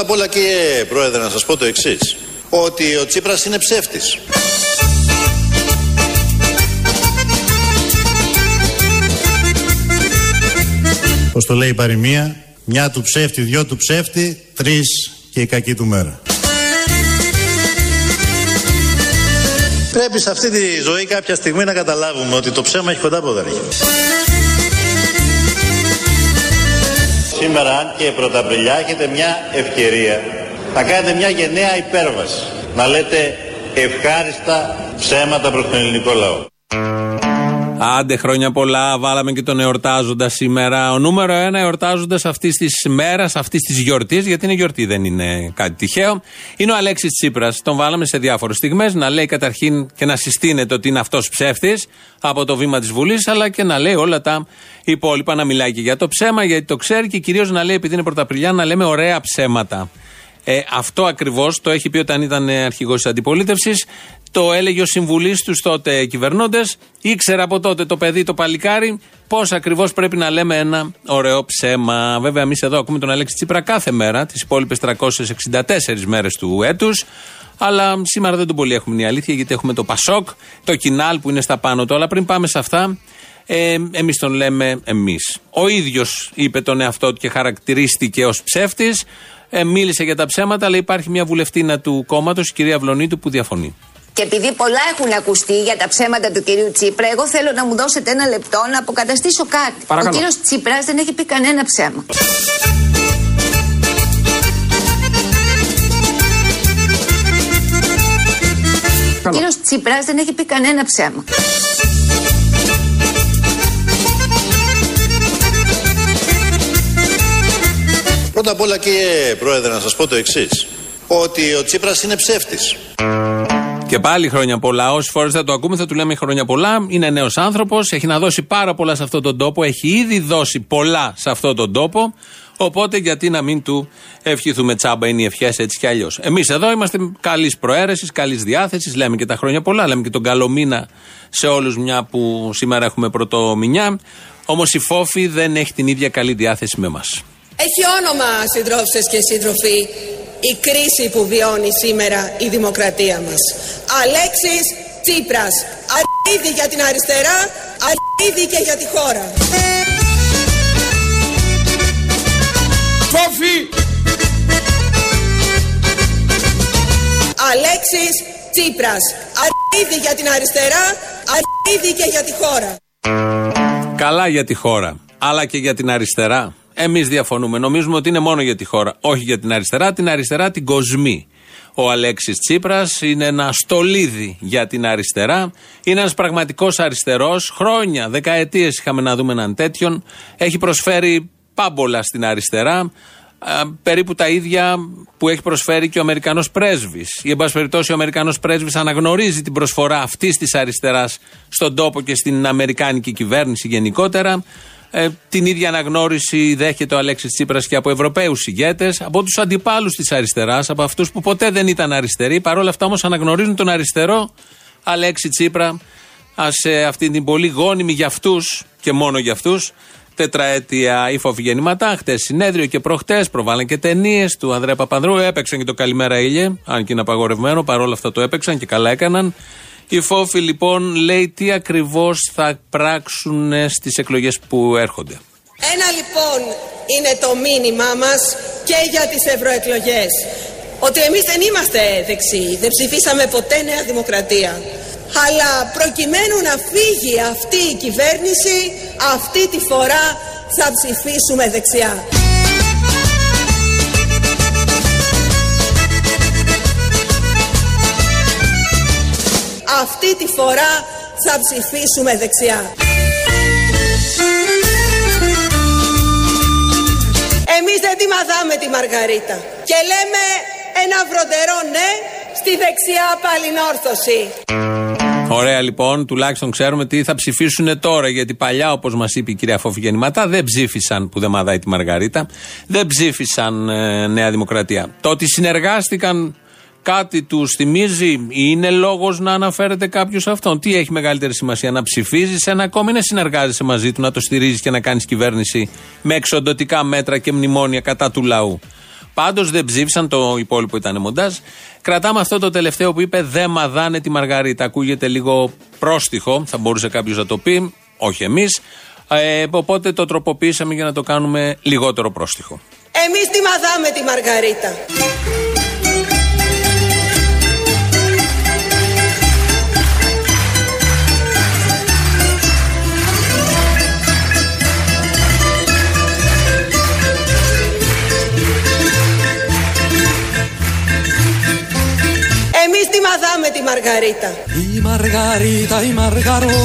Πρώτα απ' όλα κύριε Πρόεδρε να σας πω το εξής. Ότι ο Τσίπρας είναι ψεύτης. Πώς το λέει η παροιμία, μια του ψεύτη, δυο του ψεύτη, τρεις και η κακή του μέρα. Πρέπει σε αυτή τη ζωή κάποια στιγμή να καταλάβουμε ότι το ψέμα έχει κοντά από Σήμερα, αν και πρωταπριλιά, έχετε μια ευκαιρία να κάνετε μια γενναία υπέρβαση. Να λέτε ευχάριστα ψέματα προς τον ελληνικό λαό. Άντε χρόνια πολλά, βάλαμε και τον εορτάζοντα σήμερα. Ο νούμερο ένα εορτάζοντας αυτής της μέρας, αυτής της γιορτής, γιατί είναι γιορτή, δεν είναι κάτι τυχαίο. Είναι ο Αλέξης Τσίπρας. Τον βάλαμε σε διάφορες στιγμές να λέει καταρχήν και να συστήνεται ότι είναι αυτός ψεύτης από το βήμα της Βουλής, αλλά και να λέει όλα τα υπόλοιπα. Να μιλάει και για το ψέμα, γιατί το ξέρει και κυρίως να λέει, επειδή είναι Πρωταπριλιά, να λέμε ωραία ψέματα. Ε, αυτό ακριβώς το έχει πει όταν ήταν αρχηγός της αντιπολίτευσης. Το έλεγε ο συμβουλής τους τότε κυβερνώντε. Ήξερε από τότε το παιδί, το παλικάρι, πώς ακριβώς πρέπει να λέμε ένα ωραίο ψέμα. Βέβαια, εμείς εδώ ακούμε τον Αλέξη Τσίπρα κάθε μέρα, τις υπόλοιπες 364 μέρες του έτους. Αλλά σήμερα δεν τον πολύ έχουμε η αλήθεια, γιατί έχουμε το Πασόκ, το Κινάλ που είναι στα πάνω του. Αλλά πριν πάμε σε αυτά, ε, εμείς τον λέμε εμείς. Ο ίδιος είπε τον εαυτό του και χαρακτηρίστηκε ως ψεύτης. Ε, μίλησε για τα ψέματα, αλλά υπάρχει μια βουλευτήνα του κόμματος, η κυρία Βλονίτου, που διαφωνεί. Και επειδή πολλά έχουν ακουστεί για τα ψέματα του κυρίου Τσίπρα, εγώ θέλω να μου δώσετε ένα λεπτό να αποκαταστήσω κάτι. Παρακαλώ. Ο κύριος Τσίπρας δεν έχει πει κανένα ψέμα. Ο κύριος Τσίπρας δεν έχει πει κανένα ψέμα. Πρώτα απ' όλα κύριε Πρόεδρε να σας πω το εξής. Ότι ο Τσίπρας είναι ψεύτης. Και πάλι χρόνια πολλά. Όσες φορές θα το ακούμε, θα του λέμε χρόνια πολλά. Είναι νέος άνθρωπος, έχει να δώσει πάρα πολλά σε αυτόν τον τόπο, έχει ήδη δώσει πολλά σε αυτόν τον τόπο. Οπότε γιατί να μην του ευχηθούμε τσάμπα, είναι οι ευχές έτσι κι αλλιώς. Εμείς εδώ είμαστε καλής προαίρεσης, καλής διάθεσης, λέμε και τα χρόνια πολλά, λέμε και τον καλό μήνα σε όλους, μια που σήμερα έχουμε πρωτομηνιά. Όμως η Φόφη δεν έχει την ίδια καλή διάθεση με εμά. Έχει όνομα, συντρόφισσες και σύντροφοι, η κρίση που βιώνει σήμερα η δημοκρατία μας. Αλέξης Τσίπρας. Αρχίδι για την αριστερά, αρχίδι και για τη χώρα. Φόφι! Αλέξης Τσίπρας. Αρχίδι για την αριστερά, αρχίδι και για τη χώρα. Καλά για τη χώρα, αλλά και για την αριστερά. Εμείς διαφωνούμε. Νομίζουμε ότι είναι μόνο για τη χώρα, όχι για την αριστερά. Την αριστερά την κοσμή. Ο Αλέξης Τσίπρας είναι ένα στολίδι για την αριστερά. Είναι ένας πραγματικός αριστερός. Χρόνια, δεκαετίες είχαμε να δούμε έναν τέτοιον. Έχει προσφέρει πάμπολα στην αριστερά. Α, περίπου τα ίδια που έχει προσφέρει και ο Αμερικανός πρέσβης. Ή, εν πάση περιπτώσει, ο Αμερικανός πρέσβης αναγνωρίζει την προσφορά αυτής της αριστεράς στον τόπο και στην Αμερικάνικη κυβέρνηση γενικότερα. Ε, την ίδια αναγνώριση δέχεται ο Αλέξης Τσίπρας και από Ευρωπαίους ηγέτες, από τους αντιπάλους της αριστεράς, από αυτούς που ποτέ δεν ήταν αριστεροί. Παρ' όλα αυτά όμως αναγνωρίζουν τον αριστερό Αλέξη Τσίπρα σε αυτή την πολύ γόνιμη για αυτούς και μόνο για αυτούς τετραέτια υφοφυγεννηματά. Χτες συνέδριο και προχτές προβάλλαν και ταινίες του Ανδρέα Παπανδρού. Έπαιξαν και το Καλημέρα Ήλιε, αν και είναι απαγορευμένο. Παρ' όλα αυτά το έπαιξαν και καλά έκαναν. Η Φόφη λοιπόν λέει τι ακριβώς θα πράξουν στις εκλογές που έρχονται. Ένα λοιπόν είναι το μήνυμά μας και για τις ευρωεκλογές. Ότι εμείς δεν είμαστε δεξιοί, δεν ψηφίσαμε ποτέ Νέα Δημοκρατία. Αλλά προκειμένου να φύγει αυτή η κυβέρνηση, αυτή τη φορά θα ψηφίσουμε δεξιά. Αυτή τη φορά θα ψηφίσουμε δεξιά. Εμείς δεν τη μαθάμε τη Μαργαρίτα και λέμε ένα βροντερό ναι στη δεξιά παλινόρθωση. Ωραία λοιπόν, τουλάχιστον ξέρουμε τι θα ψηφίσουν τώρα. Γιατί παλιά, όπως μας είπε η κυρία Φόφη Γεννηματά, δεν ψήφισαν, που δεν μαδάει τη Μαργαρίτα, δεν ψήφισαν ε, Νέα Δημοκρατία. Το ότι συνεργάστηκαν κάτι τους θυμίζει, είναι λόγος να αναφέρεται κάποιος αυτόν; Τι έχει μεγαλύτερη σημασία, να ψηφίζεις ένα κόμμα ή να συνεργάζεσαι μαζί του, να το στηρίζεις και να κάνεις κυβέρνηση με εξοντοτικά μέτρα και μνημόνια κατά του λαού; Πάντως δεν ψήφισαν, το υπόλοιπο ήταν μοντάζ. Κρατάμε αυτό το τελευταίο που είπε Δεν μαδάνε τη Μαργαρίτα. Ακούγεται λίγο πρόστιχο, θα μπορούσε κάποιος να το πει, όχι εμείς. Ε, οπότε το τροποποίησαμε για να το κάνουμε λιγότερο πρόστιχο. Εμείς τη μαδάμε τη Μαργαρίτα. Τη μαδάμε τη Μαργαρίτα. Η Μαργαρίτα, η Μαργαρό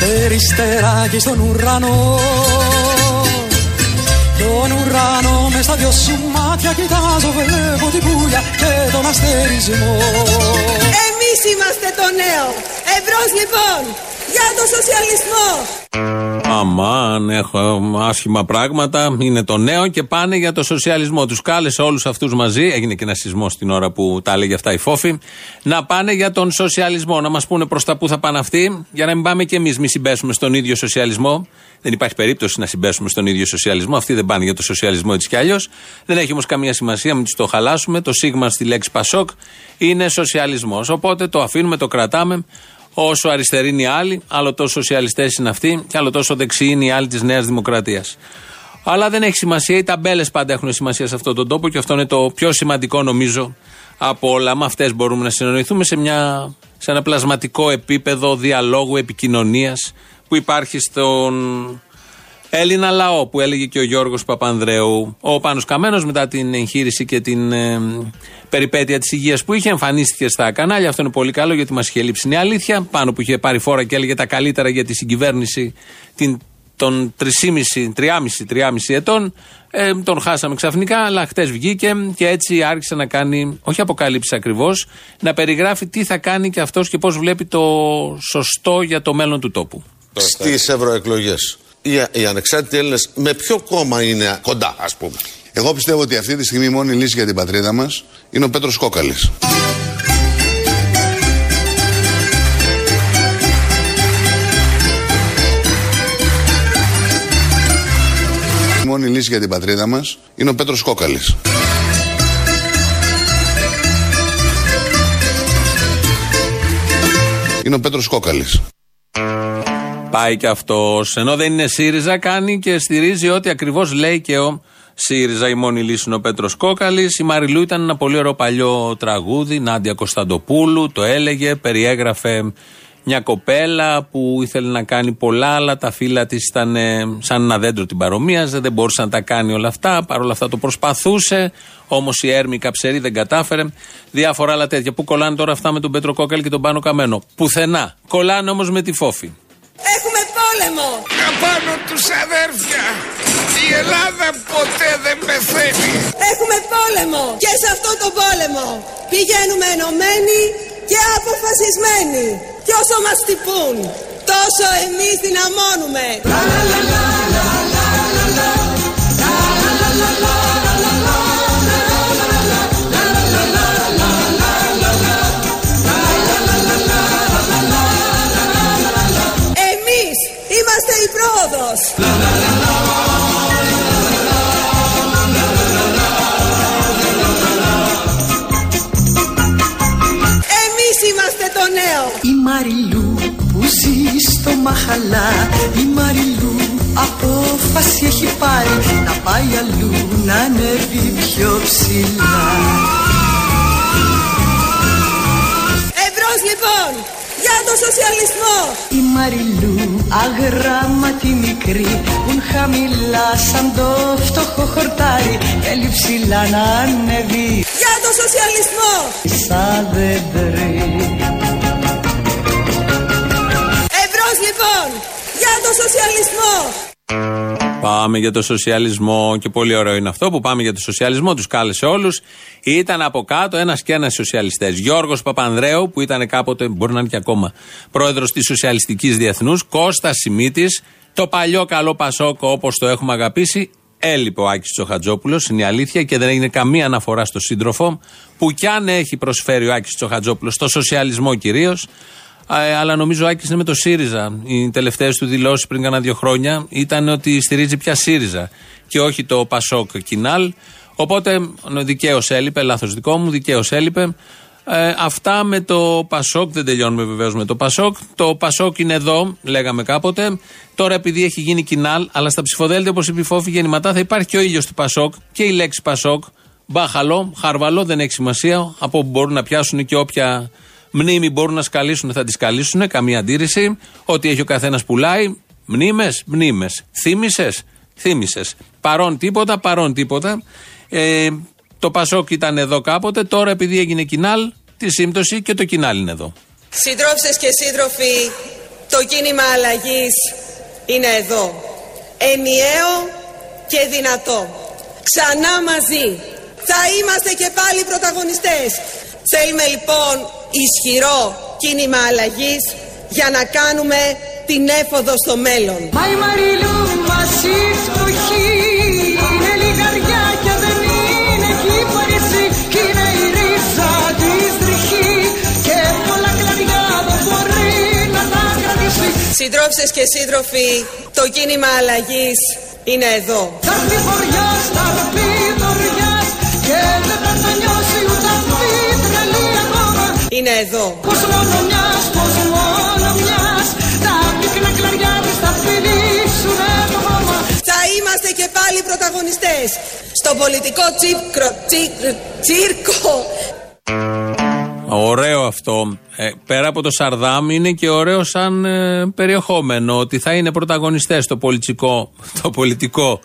Περιστεράκι στον ουρανό Τον ουρανό μες στα δυο σου μάτια κοιτάζω Βλέπω την πουλια και τον αστερισμό Εμείς είμαστε το νέο. Ευρώς λοιπόν. Για το σοσιαλισμό. Αμάν, έχω άσχημα πράγματα. Είναι το νέο και πάνε για το σοσιαλισμό. Τους κάλεσε όλους αυτούς μαζί. Έγινε και ένα σεισμό την ώρα που τα έλεγε αυτά η Φόφη. Να πάνε για τον σοσιαλισμό. Να μας πούνε προς τα πού θα πάνε αυτοί. Για να μην πάμε κι εμείς, μη συμπέσουμε στον ίδιο σοσιαλισμό. Δεν υπάρχει περίπτωση να συμπέσουμε στον ίδιο σοσιαλισμό. Αυτοί δεν πάνε για το σοσιαλισμό έτσι κι αλλιώς. Δεν έχει όμως καμία σημασία, μην τους το χαλάσουμε. Το σίγμα στη λέξη Πασόκ είναι σοσιαλισμός. Οπότε το αφήνουμε, το κρατάμε. Όσο αριστεροί είναι οι άλλοι, άλλο τόσο σοσιαλιστές είναι αυτοί, και άλλο τόσο δεξιοί είναι οι άλλοι της Νέας Δημοκρατίας. Αλλά δεν έχει σημασία, οι ταμπέλες πάντα έχουν σημασία σε αυτόν τον τόπο και αυτό είναι το πιο σημαντικό νομίζω από όλα. Με αυτές μπορούμε να συνεννοηθούμε σε, μια, σε ένα πλασματικό επίπεδο διαλόγου, επικοινωνίας που υπάρχει στον Έλληνα λαό που έλεγε και ο Γιώργος Παπανδρέου. Ο Πάνος Καμένος μετά την εγχείρηση και την ε, περιπέτεια της υγείας που είχε εμφανίστηκε στα κανάλια. Αυτό είναι πολύ καλό γιατί μας είχε λείψει. Είναι αλήθεια. Πάνω που είχε πάρει φόρα και έλεγε τα καλύτερα για τη συγκυβέρνηση την, των 3,5, 3,5, 3,5 ετών. Ε, τον χάσαμε ξαφνικά, αλλά χτες βγήκε και έτσι άρχισε να κάνει, όχι αποκάλυψη ακριβώς, να περιγράφει τι θα κάνει και αυτός και πώς βλέπει το σωστό για το μέλλον του τόπου. Στις ευρωεκλογές, οι, οι ανεξάρτητοι Έλληνες με ποιο κόμμα είναι κοντά, ας πούμε; Εγώ πιστεύω ότι αυτή τη στιγμή η μόνη λύση για την πατρίδα μας είναι ο Πέτρος Κόκαλης. Η μόνη λύση για την πατρίδα μας είναι ο Πέτρος Κόκαλης. Είναι ο Πέτρος Κόκαλης. Πάει και αυτός. Ενώ δεν είναι ΣΥΡΙΖΑ, κάνει και στηρίζει ό,τι ακριβώς λέει και ο ΣΥΡΙΖΑ. Η μόνη λύση είναι ο Πέτρος Κόκαλης. Η Μαριλού ήταν ένα πολύ ωραίο παλιό τραγούδι. Νάντια Κωνσταντοπούλου το έλεγε, περιέγραφε μια κοπέλα που ήθελε να κάνει πολλά, αλλά τα φύλλα της ήταν ε, σαν ένα δέντρο την παρομοίαζε. Δεν μπορούσε να τα κάνει όλα αυτά. Παρ' όλα αυτά το προσπαθούσε. Όμως η Έρμη Καψερή δεν κατάφερε. Διάφορα άλλα τέτοια. Πού κολλάνε τώρα αυτά με τον Πέτρο Κόκαλη και τον Πάνο Καμένο; Πουθενά. Κολλάνε όμως με τη φόφη. Έχουμε πόλεμο. Απάνω τους αδέρφια. Η Ελλάδα ποτέ δεν πεθαίνει. Έχουμε πόλεμο. Και σε αυτό το πόλεμο πηγαίνουμε ενωμένοι και αποφασισμένοι. Και όσο μας τυπούν, τόσο εμείς δυναμώνουμε. Εμείς Μαχαλά Η Μαριλού απόφαση έχει πάρει Να πάει αλλού να ανέβει πιο ψηλά Ευρώς λοιπόν, για το σοσιαλισμό. Η Μαριλού αγράμματη μικρή Πουν χαμηλά σαν το φτωχό χορτάρι Θέλει ψηλά να ανέβει Για το σοσιαλισμό. σαν δέντρι λοιπόν, για το σοσιαλισμό. Πάμε για το σοσιαλισμό και πολύ ωραίο είναι αυτό που πάμε για το σοσιαλισμό. Τους κάλεσε όλους. Ήταν από κάτω ένας και ένας σοσιαλιστές. Γιώργος Παπανδρέου, που ήταν κάποτε, μπορεί να είναι και ακόμα, πρόεδρος της Σοσιαλιστικής Διεθνούς. Κώστας Σιμίτης, το παλιό καλό Πασόκο όπως το έχουμε αγαπήσει. Έλειπε ο Άκης Τσοχατζόπουλος, είναι η αλήθεια και δεν έγινε καμία αναφορά στο σύντροφο που κι αν έχει προσφέρει ο Άκης Τσοχατζόπουλος, στο σοσιαλισμό κυρίως, Ε, αλλά νομίζω ο Άκης είναι με το ΣΥΡΙΖΑ. Οι τελευταίες του δηλώσει πριν κάνα δύο χρόνια ήταν ότι στηρίζει πια ΣΥΡΙΖΑ και όχι το Πασόκ Κινάλ. Οπότε δικαίως έλειπε, λάθος δικό μου, δικαίως έλειπε. Ε, αυτά με το Πασόκ, δεν τελειώνουμε βεβαίως με το Πασόκ. Το Πασόκ είναι εδώ, λέγαμε κάποτε. Τώρα επειδή έχει γίνει κοινάλ, αλλά στα ψηφοδέλτια, όπως είπε η Φόφη γεννηματά, θα υπάρχει και ο ήλιος του Πασόκ και η λέξη Πασόκ. Μπάχαλο, χαρβαλό, δεν έχει σημασία. Από όπου μπορούν να πιάσουν και όποια μνήμη μπορούν να σκαλίσουν, θα τη σκαλίσουν. Καμία αντίρρηση. Ό,τι έχει ο καθένας πουλάει. Μνήμες, μνήμες. Θύμησες, θύμησες. Παρόν τίποτα, παρόν τίποτα. Ε, το Πασόκ ήταν εδώ κάποτε, τώρα επειδή έγινε κοινάλ, τη σύμπτωση και το κοινάλ είναι εδώ. Συντρόφισσες και σύντροφοι, το κίνημα αλλαγής είναι εδώ. Ενιαίο και δυνατό. Ξανά μαζί. Θα είμαστε και πάλι πρωταγωνιστές. Θέλουμε λοιπόν ισχυρό κίνημα αλλαγής για να κάνουμε την έφοδο στο μέλλον. Μα η Μαριλού μας η φτωχή είναι λιγαριά και δεν είναι κύπαριση κι είναι η ρίζα της τριχή και πολλά κλαδιά δεν μπορεί να τα κρατήσει Συντρόφισσες και σύντροφοι, το κίνημα αλλαγής είναι εδώ. Θα έρθει βοριάς, θα έρθει Είναι εδώ. Πως μόνο μιας, πως μόνο μιας τα πίκνα κλαριά της θα φιλήσουνε το χώμα Θα είμαστε και πάλι πρωταγωνιστές στο πολιτικό τσίπκρο, τσί- τσίρκο Ωραίο αυτό. Ε, πέρα από το Σαρδάμ είναι και ωραίο σαν ε, περιεχόμενο ότι θα είναι πρωταγωνιστές το πολιτικό, το πολιτικό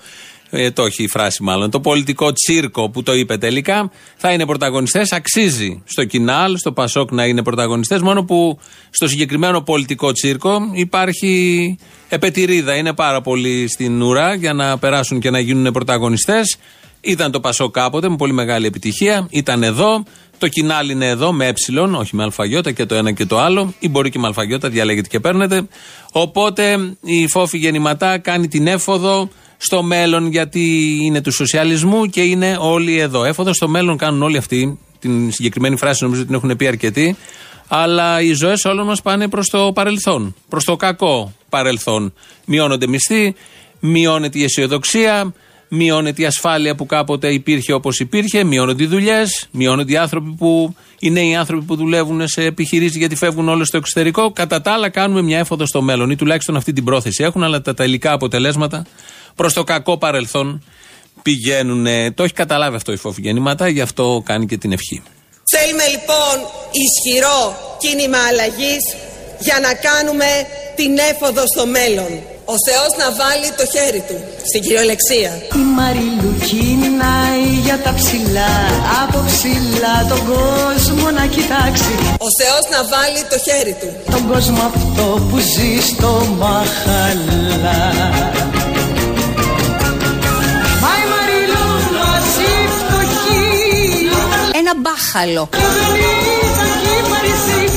ε, το έχει η φράση μάλλον, το πολιτικό τσίρκο που το είπε τελικά θα είναι πρωταγωνιστές, αξίζει στο Κινάλ, στο Πασόκ να είναι πρωταγωνιστές μόνο που στο συγκεκριμένο πολιτικό τσίρκο υπάρχει επετηρίδα, είναι πάρα πολύ στην ουρά για να περάσουν και να γίνουν πρωταγωνιστές ήταν το Πασόκ κάποτε με πολύ μεγάλη επιτυχία. Ήταν εδώ. Το κοινάλ είναι εδώ με ε, όχι με αλφαγιώτα και το ένα και το άλλο. Ή μπορεί και με αλφαγιώτα, διαλέγετε και παίρνετε. Οπότε η φόφη γεννηματά κάνει την έφοδο στο μέλλον γιατί είναι του σοσιαλισμού και είναι όλοι εδώ. Έφοδο στο μέλλον κάνουν όλοι αυτοί. Την συγκεκριμένη φράση νομίζω ότι την έχουν πει αρκετοί. Αλλά οι ζωές όλων μας πάνε προς το παρελθόν. Προς το κακό παρελθόν. Μειώνονται μισθοί, μειώνεται η αισιοδοξία, μειώνεται η ασφάλεια που κάποτε υπήρχε όπως υπήρχε, μειώνονται οι δουλειές, μειώνονται οι άνθρωποι που. Οι νέοι άνθρωποι που δουλεύουν σε επιχειρήσεις γιατί φεύγουν όλο στο εξωτερικό. Κατά τα άλλα, κάνουμε μια έφοδο στο μέλλον ή τουλάχιστον αυτή την πρόθεση έχουν, αλλά τα τελικά αποτελέσματα προς το κακό παρελθόν πηγαίνουν. Το έχει καταλάβει αυτό η φόφη γεννήματα, γι' αυτό κάνει και την ευχή. Θέλουμε λοιπόν ισχυρό κίνημα αλλαγής για να κάνουμε την έφοδο στο μέλλον. Ο Θεός να βάλει το χέρι του στην κυριολεξία. Η Μαριλού κινάει για τα ψηλά Από ψηλά τον κόσμο να κοιτάξει Ο Θεός να βάλει το χέρι του. Τον κόσμο αυτό που ζει στο μαχαλά Μα η Μαριλού μας η φτωχή Ένα μπάχαλο. Δεν ήταν κύπαριση και ήταν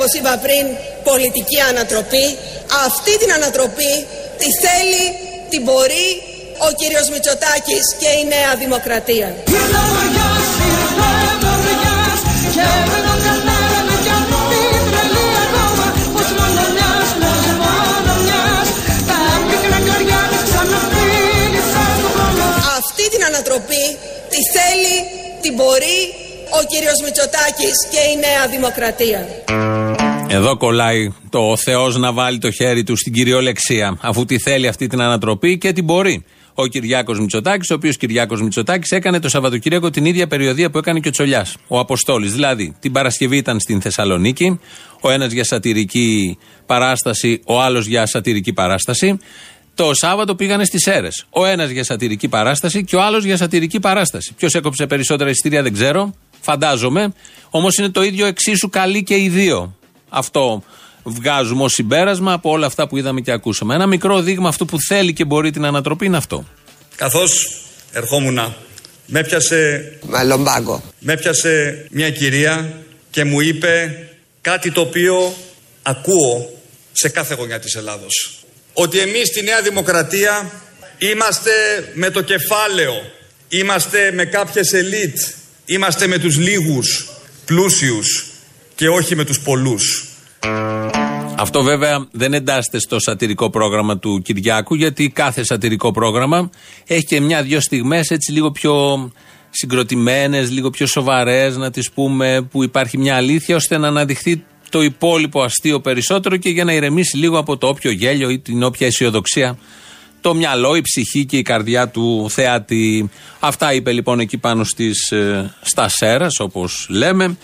όπως είπα πριν, πολιτική ανατροπή. Αυτή την ανατροπή τη θέλει, την μπορεί ο κύριος Μητσοτάκης και η Νέα Δημοκρατία. Ήρθε βοριάς, ήρθε βοριάς Και δεν τον κατάλαβε κι αυτή τρελή ακόμα Πως μόνο μιας, πως μόνο μιας Τα πίκρα κλαριά της ξαναφίλησαν το χώμα Αυτή την ανατροπή τη θέλει, την μπορεί ο κύριος Μητσοτάκης και η Νέα Δημοκρατία. Εδώ κολλάει το ο Θεός να βάλει το χέρι του στην κυριολεξία, αφού τη θέλει αυτή την ανατροπή και την μπορεί. Ο Κυριάκος Μητσοτάκης, ο οποίος Κυριάκος Μητσοτάκης έκανε το Σαββατοκύριακο την ίδια περιοδία που έκανε και ο Τσολιάς, ο Αποστόλης. Δηλαδή, την Παρασκευή ήταν στην Θεσσαλονίκη, ο ένας για σατυρική παράσταση, ο άλλος για σατυρική παράσταση. Το Σάββατο πήγανε στις Έρες. Ο ένας για σατυρική παράσταση και ο άλλος για σατυρική παράσταση. Ποιος έκοψε περισσότερα εισιτήρια δεν ξέρω, φαντάζομαι. Όμως είναι το ίδιο εξίσου καλή και οι δύο. Αυτό βγάζουμε ως συμπέρασμα από όλα αυτά που είδαμε και ακούσαμε. Ένα μικρό δείγμα αυτού που θέλει και μπορεί την ανατροπή είναι αυτό. Καθώς ερχόμουν, με έπιασε, Μαλομπάγκο. με έπιασε μια κυρία και μου είπε κάτι το οποίο ακούω σε κάθε γωνιά της Ελλάδος. Ότι εμείς στη Νέα Δημοκρατία είμαστε με το κεφάλαιο Είμαστε με κάποιες ελίτ. Είμαστε με τους λίγους, πλούσιους και όχι με τους πολλούς. Αυτό βέβαια δεν εντάσσεται στο σατυρικό πρόγραμμα του Κυριάκου, γιατί κάθε σατυρικό πρόγραμμα έχει και μια-δυο στιγμές έτσι λίγο πιο συγκροτημένες, λίγο πιο σοβαρές, να τις πούμε, που υπάρχει μια αλήθεια, ώστε να αναδειχθεί το υπόλοιπο αστείο περισσότερο και για να ηρεμήσει λίγο από το όποιο γέλιο ή την όποια αισιοδοξία το μυαλό, η ψυχή και η καρδιά του θεάτη. Αυτά είπε λοιπόν εκεί πάνω στις, ε, στα Σέρας όπως λέμε.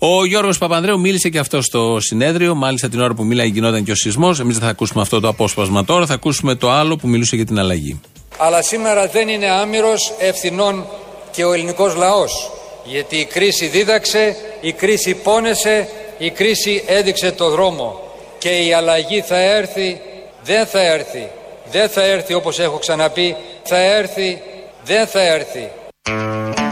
Ο Γιώργος Παπανδρέου μίλησε και αυτό στο συνέδριο. Μάλιστα την ώρα που μίλαγε γινόταν και ο σεισμός. Εμείς δεν θα ακούσουμε αυτό το απόσπασμα τώρα, θα ακούσουμε το άλλο που μιλούσε για την αλλαγή. Αλλά σήμερα δεν είναι άμυρος ευθυνών και ο ελληνικός λαός. Γιατί η κρίση δίδαξε, η κρίση πόνεσε, η κρίση έδειξε το δρόμο. Και η αλλαγή θα έρθει, δεν θα έρθει. Δεν θα έρθει όπως έχω ξαναπεί, θα έρθει, δεν θα έρθει.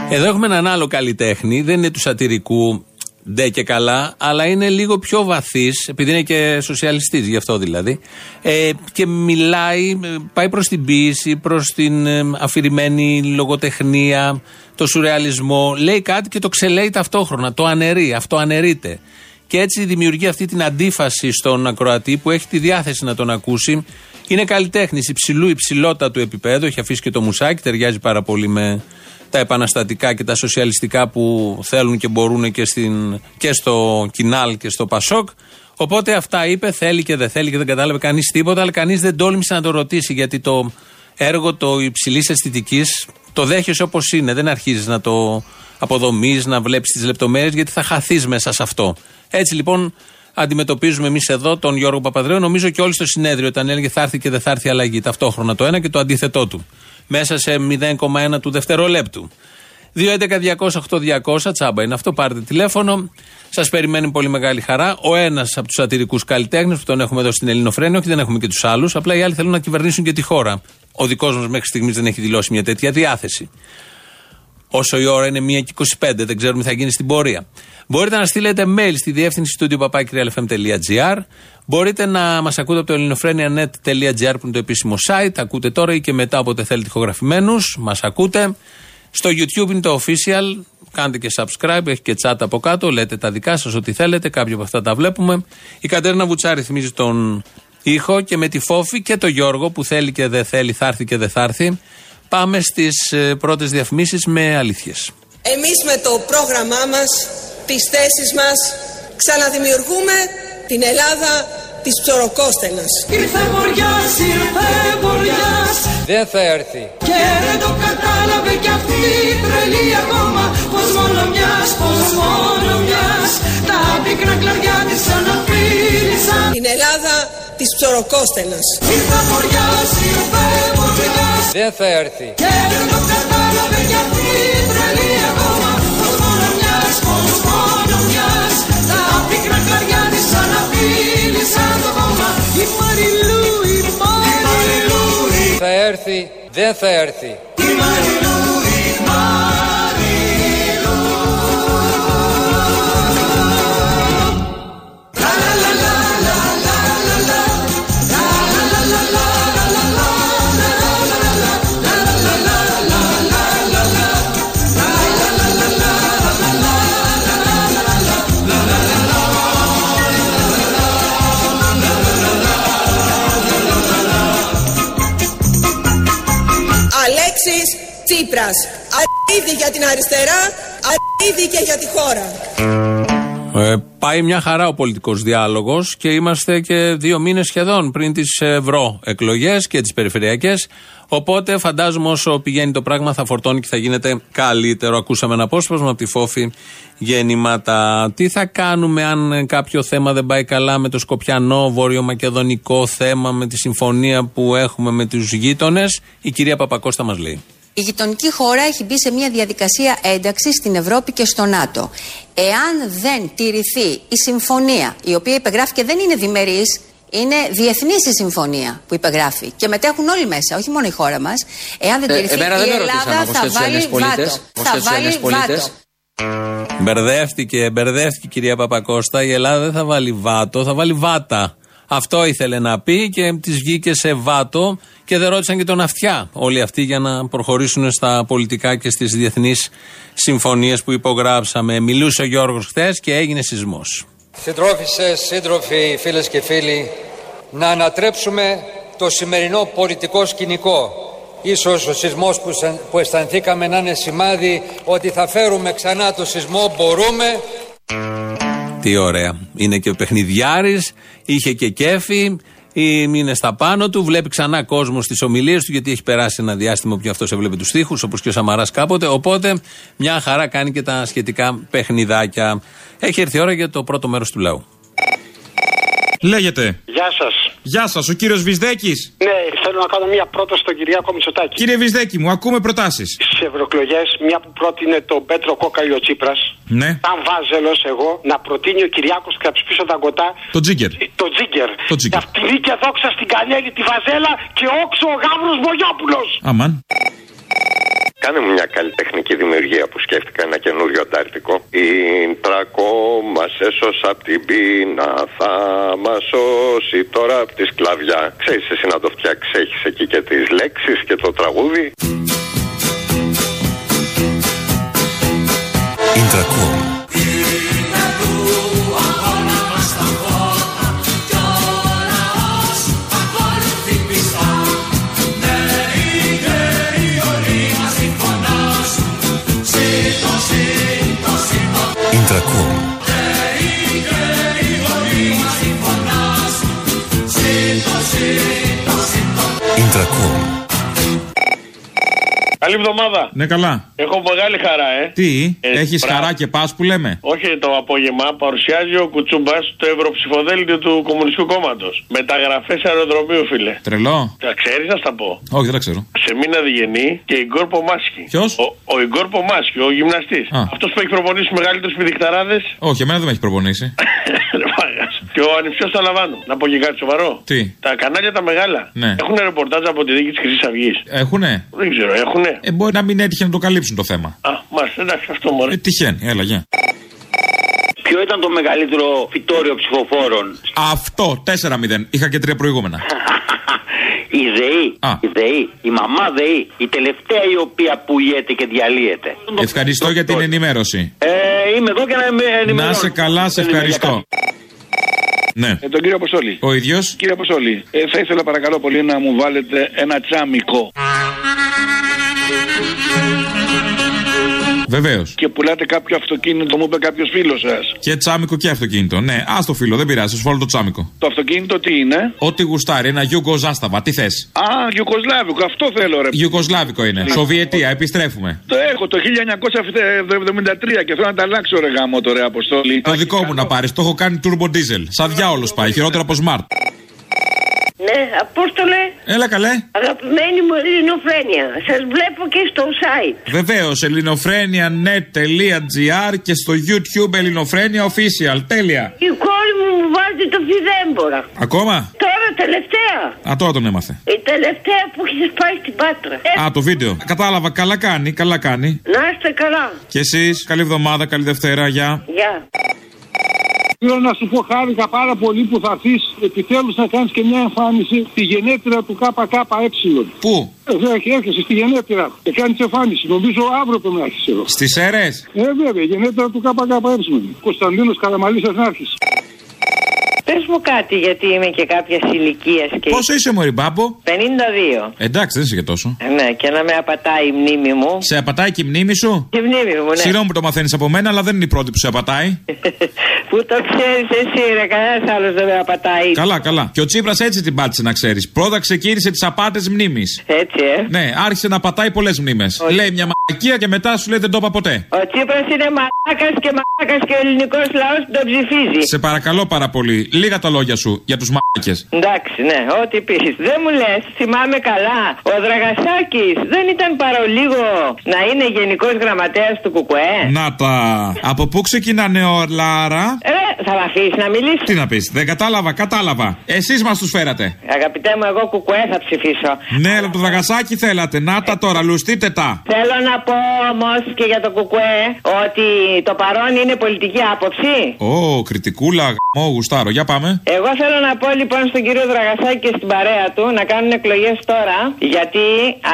Εδώ έχουμε έναν άλλο καλλιτέχνη, δεν είναι του σατυρικού, ντε και καλά, αλλά είναι λίγο πιο βαθύς, επειδή είναι και σοσιαλιστής, γι' αυτό δηλαδή. Ε, και μιλάει, ε, πάει προς την ποιήση, προς την ε, αφηρημένη λογοτεχνία, το σουρεαλισμό. Λέει κάτι και το ξελέει ταυτόχρονα. Το αναιρεί, αυτό αναιρείται. Και έτσι δημιουργεί αυτή την αντίφαση στον ακροατή που έχει τη διάθεση να τον ακούσει. Είναι καλλιτέχνης υψηλού υψηλότατου επίπεδου, έχει αφήσει και το μουσάκι, ταιριάζει πάρα πολύ με τα επαναστατικά και τα σοσιαλιστικά που θέλουν και μπορούν και, στην, και στο Κινάλ και στο Πασόκ. Οπότε αυτά είπε, θέλει και δεν θέλει και δεν κατάλαβε κανείς τίποτα, αλλά κανείς δεν τόλμησε να το ρωτήσει γιατί το έργο το υψηλής αισθητικής το δέχεσαι όπως είναι. Δεν αρχίζεις να το αποδομείς, να βλέπεις τις λεπτομέρειες, γιατί θα χαθείς μέσα σε αυτό. Έτσι λοιπόν αντιμετωπίζουμε εμείς εδώ τον Γιώργο Παπαδρέου, νομίζω και όλοι στο συνέδριο, όταν έλεγε θα έρθει και δεν θα έρθει αλλαγή. Ταυτόχρονα το ένα και το αντίθετό του. Μέσα σε 0,1 του δευτερολέπτου. 2.11.208.200 τσάμπα είναι αυτό. Πάρτε τηλέφωνο. Σας περιμένει πολύ μεγάλη χαρά. Ο ένας από τους σατυρικούς καλλιτέχνες που τον έχουμε εδώ στην Ελληνοφρένεια, όχι δεν έχουμε και τους άλλους. Απλά οι άλλοι θέλουν να κυβερνήσουν και τη χώρα. Ο δικός μας μέχρι στιγμής δεν έχει δηλώσει μια τέτοια διάθεση. Όσο η ώρα είναι 1 και 25, δεν ξέρουμε τι θα γίνει στην πορεία. Μπορείτε να στείλετε mail στη διεύθυνση του papakirialfm.gr. Μπορείτε να μας ακούτε από το ελληνοφρένια.net.gr που είναι το επίσημο site. Ακούτε τώρα ή και μετά όποτε θέλετε ηχογραφημένους. Μας ακούτε. Στο YouTube είναι το official. Κάντε και subscribe, έχει και chat από κάτω. Λέτε τα δικά σας, ό,τι θέλετε. Κάποια από αυτά τα βλέπουμε. Η Κατέρινα Βουτσάρη θυμίζει τον ήχο και με τη Φόφη και το Γιώργο που θέλει και δεν θέλει, θα έρθει και δεν θα έρθει. Πάμε στις πρώτες διαφημίσεις με αλήθειες. Εμείς με το πρόγραμμά μας, τις θέσεις μας, ξαναδημιουργούμε την Ελλάδα της ψωροκόστενας. Ήρθε βοριάς, ήρθε βοριάς Δεν θα έρθει. Και δεν το κατάλαβε κι αυτή η τρελή ακόμα Πως μόνο μιας, πως μόνο μιας Τα πίκρα κλαριά της αναφίλησαν Την Ελλάδα της ψωροκόστενας. Ήρθε βοριάς, ήρθε βοριάς Δεν θα έρθει. Και δεν το κατάλαβε κι αυτή η τρελή έρθει. Δεν θα έρθει. Η Μαριλού, Τσίπρας. Αρίδι για την αριστερά, αρίδι και για τη χώρα. Ε, πάει μια χαρά ο πολιτικός διάλογος και είμαστε και δύο μήνες σχεδόν πριν τις ευρωεκλογές και τις περιφερειακές. Οπότε φαντάζομαι όσο πηγαίνει το πράγμα θα φορτώνει και θα γίνεται καλύτερο. Ακούσαμε ένα απόσπασμα από τη Φόφη γεννήματα. Τι θα κάνουμε αν κάποιο θέμα δεν πάει καλά με το Σκοπιανό, Βόρειο-Μακεδονικό θέμα, με τη συμφωνία που έχουμε με τους γείτονες; Η κυρία Παπακώστα μας λέει. Η γειτονική χώρα έχει μπει σε μια διαδικασία ένταξης στην Ευρώπη και στο ΝΑΤΟ. Εάν δεν τηρηθεί η συμφωνία, η οποία υπεγράφηκε δεν είναι διμερής, είναι διεθνής η συμφωνία που υπεγράφει και μετέχουν όλοι μέσα, όχι μόνο η χώρα μας. Εάν δεν Ε, τηρηθεί, εμένα δεν η με Ελλάδα ρωτήσαν όμως θα και τους βάλει Έλληνες πολίτες. βάτο. Όμως Θα και τους βάλει Έλληνες πολίτες. βάτο. Μπερδεύτηκε, μπερδεύτηκε η κυρία Παπακώστα. Η Ελλάδα δεν θα βάλει βάτο, θα βάλει βάτα. Αυτό ήθελε να πει και της βγήκε σε βάτο και δεν ρώτησαν και τον αυτιά όλοι αυτοί για να προχωρήσουν στα πολιτικά και στις διεθνείς συμφωνίες που υπογράψαμε. Μιλούσε ο Γιώργος χθες και έγινε σεισμός. Συντρόφισσες, σύντροφοι, φίλες και φίλοι, να ανατρέψουμε το σημερινό πολιτικό σκηνικό. Ίσως ο σεισμός που, αισθαν- που αισθανθήκαμε να είναι σημάδι ότι θα φέρουμε ξανά το σεισμό, μπορούμε. Τι ωραία. Είναι και ο παιχνιδιάρης, είχε και κέφι, ή είναι στα πάνω του, βλέπει ξανά κόσμο στις ομιλίες του, γιατί έχει περάσει ένα διάστημα που αυτό έβλεπε τους τοίχου, όπως και ο Σαμαράς κάποτε. Οπότε μια χαρά κάνει και τα σχετικά παιχνιδάκια. Έχει έρθει η ώρα για το πρώτο μέρος του λαού. Λέγεται. Γεια σας. Γεια σας, ο κύριος Βυσδέκης. Ναι, θέλω να κάνω μια πρόταση στον Κυριάκο Μητσοτάκη. Κύριε Βυσδέκη μου, ακούμε προτάσεις. Στι ευρωεκλογές, μια που πρότεινε τον Πέτρο Κόκαλη ο Τσίπρας, Ναι. σαν βάζελος εγώ, να προτείνει ο Κυριάκος και να ψηφίσω τα κοτά Το τζίγκερ. το Τζίγκερ. Το Τζίγκερ. Ταυτηρή και δόξα στην Κανέλη τη Βαζέλα και όξο ο Γάβρο Βογιόπουλος. Αμάν. Κάνε μου μια καλλιτεχνική δημιουργία που σκέφτηκα ένα καινούριο αντάρτικο. Η τρακό μας έσωσε απ' την πείνα, θα μας σώσει τώρα απ' τη σκλαβιά. Ξέρεις εσύ να το φτιάξεις, έχεις εκεί και τις λέξεις και το τραγούδι. Intracom. Intracom. Καλή εβδομάδα. Ναι, καλά. Έχω μεγάλη χαρά, ε. Τι, Ε, έχεις μπράβο. χαρά και πας που λέμε; Όχι το απόγευμα, παρουσιάζει ο Κουτσούμπα το ευρωψηφοδέλτιο του Κομμουνιστικού Κόμματος. Μεταγραφές αεροδρομίου, φίλε. Τρελό. Τα ξέρεις να στα πω. Όχι, δεν τα ξέρω. Σε μήνα διγενή και η Γκόρ Πομάσχη. Ποιος; Ο, ο Ιγκόρ Πομάσχη, ο γυμναστής. Α. Αυτός που έχει προπονήσει μεγαλύτερους πηδικταράδε. Όχι, εμένα δεν με έχει προπονήσει. και ο ανιψιός του Αλαβάνου. Να πω και κάτι σοβαρό. Τι, Τα κανάλια τα μεγάλα Ναι. έχουν ρεπορτάζ από τη δίκη τη Χρυσής Αυγής; έχουνε; Δεν ξέρω, έχουνε. Ε, μπορεί να μην έτυχε να το καλύψουν το θέμα. Α, μάλιστα, εντάξει, αυτό μόνο. Ε, τυχαίνει, έλα, γεια. Ποιο ήταν το μεγαλύτερο φυτόριο ψηφοφόρων; Αυτό, 4-0. Είχα και τρία προηγούμενα. Η ΔΕΗ. Η ΔΕΗ. Η μαμά ΔΕΗ. Η τελευταία η οποία πουλιέται και διαλύεται. Ευχαριστώ για την ενημέρωση. Ε, είμαι εδώ και να με ενημερώνω. Να σε καλά, σε ευχαριστώ. Ναι. Ε, τον κύριο Αποστόλη. Ο ίδιος. Κύριε Αποστόλη, ε, θα ήθελα παρακαλώ πολύ να μου βάλετε ένα τσάμικο. Βεβαίως. Και πουλάτε κάποιο αυτοκίνητο, μου είπε κάποιος φίλος σας. Και τσάμικο και αυτοκίνητο. Ναι, ας το φίλο, δεν πειράζει, σου βάλω το τσάμικο. Το αυτοκίνητο τι είναι; Ό,τι γουστάρει, ένα Γιούγκο Ζάσταβα, τι θες; Α, Ιουκοσλάβικο, αυτό θέλω ρε. Ιουγκοσλάβικο είναι. Ναι. Σοβιετία, επιστρέφουμε. Το έχω το 1973 και θέλω να τα αλλάξω ρε γάμο το ρε Αποστόλη. Το δικό μου να πάρεις, το έχω κάνει turbo diesel. Σαν διάολος πάει, χειρότερο από smart. Ναι, Απόστολε, Έλα καλέ. αγαπημένη μου ελληνοφρένεια. Σας βλέπω και στο site. Βεβαίως, ελληνοφρένια.net.gr και στο YouTube Ελληνοφρένια Official. Τέλεια. Η κόρη μου μου βάζει το φιδέμπορα. Ακόμα; Τώρα τελευταία. Α, τώρα τον έμαθε. Η τελευταία που έχεις πάει στην Πάτρα. Ε, Α, το βίντεο. Κατάλαβα, καλά κάνει, καλά κάνει. να είστε καλά. Και εσείς, καλή εβδομάδα, καλή Δευτέρα, γεια. Γεια. Θέλω να σου πω χάρηκα πάρα πολύ που θα έρθει επιτέλους να κάνεις και μια εμφάνιση στη γενέτειρα του ΚΚΕ. Πού; Ε, έχει, έρχεσαι στη γενέτειρα και κάνεις εμφάνιση. Νομίζω αύριο πρέπει να έρθεις εδώ. Στις αίρε. Ε, βέβαια, η γενέτειρα του ΚΚΕ. Κωνσταντίνος Καραμαλής Εθνάρχη. Πες μου κάτι γιατί είμαι και κάποιας ηλικίας και. Πόσο είσαι, Μωρή Μπάμπο; 52. Εντάξει, δεν είσαι και τόσο. Ε, Ναι, και να με απατάει η μνήμη μου. Σε απατάει και η μνήμη σου; Η μνήμη μου, ναι. Συγγνώμη που το μαθαίνεις από μένα, αλλά δεν είναι η πρώτη που σε απατάει. Που το ξέρεις εσύ, ρε, κανένας άλλος δεν με απατάει. καλά, καλά. Και ο Τσίπρας έτσι την πάτησε να ξέρεις. Πρώτα ξεκίνησε τις απάτες μνήμης. Έτσι, ε. Ναι, άρχισε να πατάει πολλές μνήμες. Λέει μια μαλακία και μετά σου λέει δεν το είπα ποτέ. Ο Τσίπρας είναι μαλάκας και μαλάκας και ο ελληνικός λαός τον ψηφίζει. Σε παρακαλώ πάρα πολύ, λίγα τα λόγια σου για τους μαλάκε. Εντάξει, ναι, ό,τι πεις. Δεν μου λες, θυμάμαι καλά. Ο Δραγασάκης δεν ήταν παρολίγο να είναι γενικός γραμματέας του Κουκουέ; Να τα. Από πού ξεκινάνε ο Λάρα; Ε, θα με αφήσεις να μιλήσεις; Τι να πεις, δεν κατάλαβα, κατάλαβα. Εσείς μας τους φέρατε. Αγαπητέ μου, εγώ Κουκουέ θα ψηφίσω. Ναι, αλλά το δραγασάκι θέλατε. Να τα τώρα, λουστείτε τα. Θέλω να πω όμως και για το Κουκουέ ότι το παρόν είναι πολιτική άποψη. Ω, κριτικούλα, Μου γουστάρω, για πάμε. Εγώ θέλω να πω λοιπόν στον κύριο Δραγασάκη και στην παρέα του να κάνουν εκλογές τώρα. Γιατί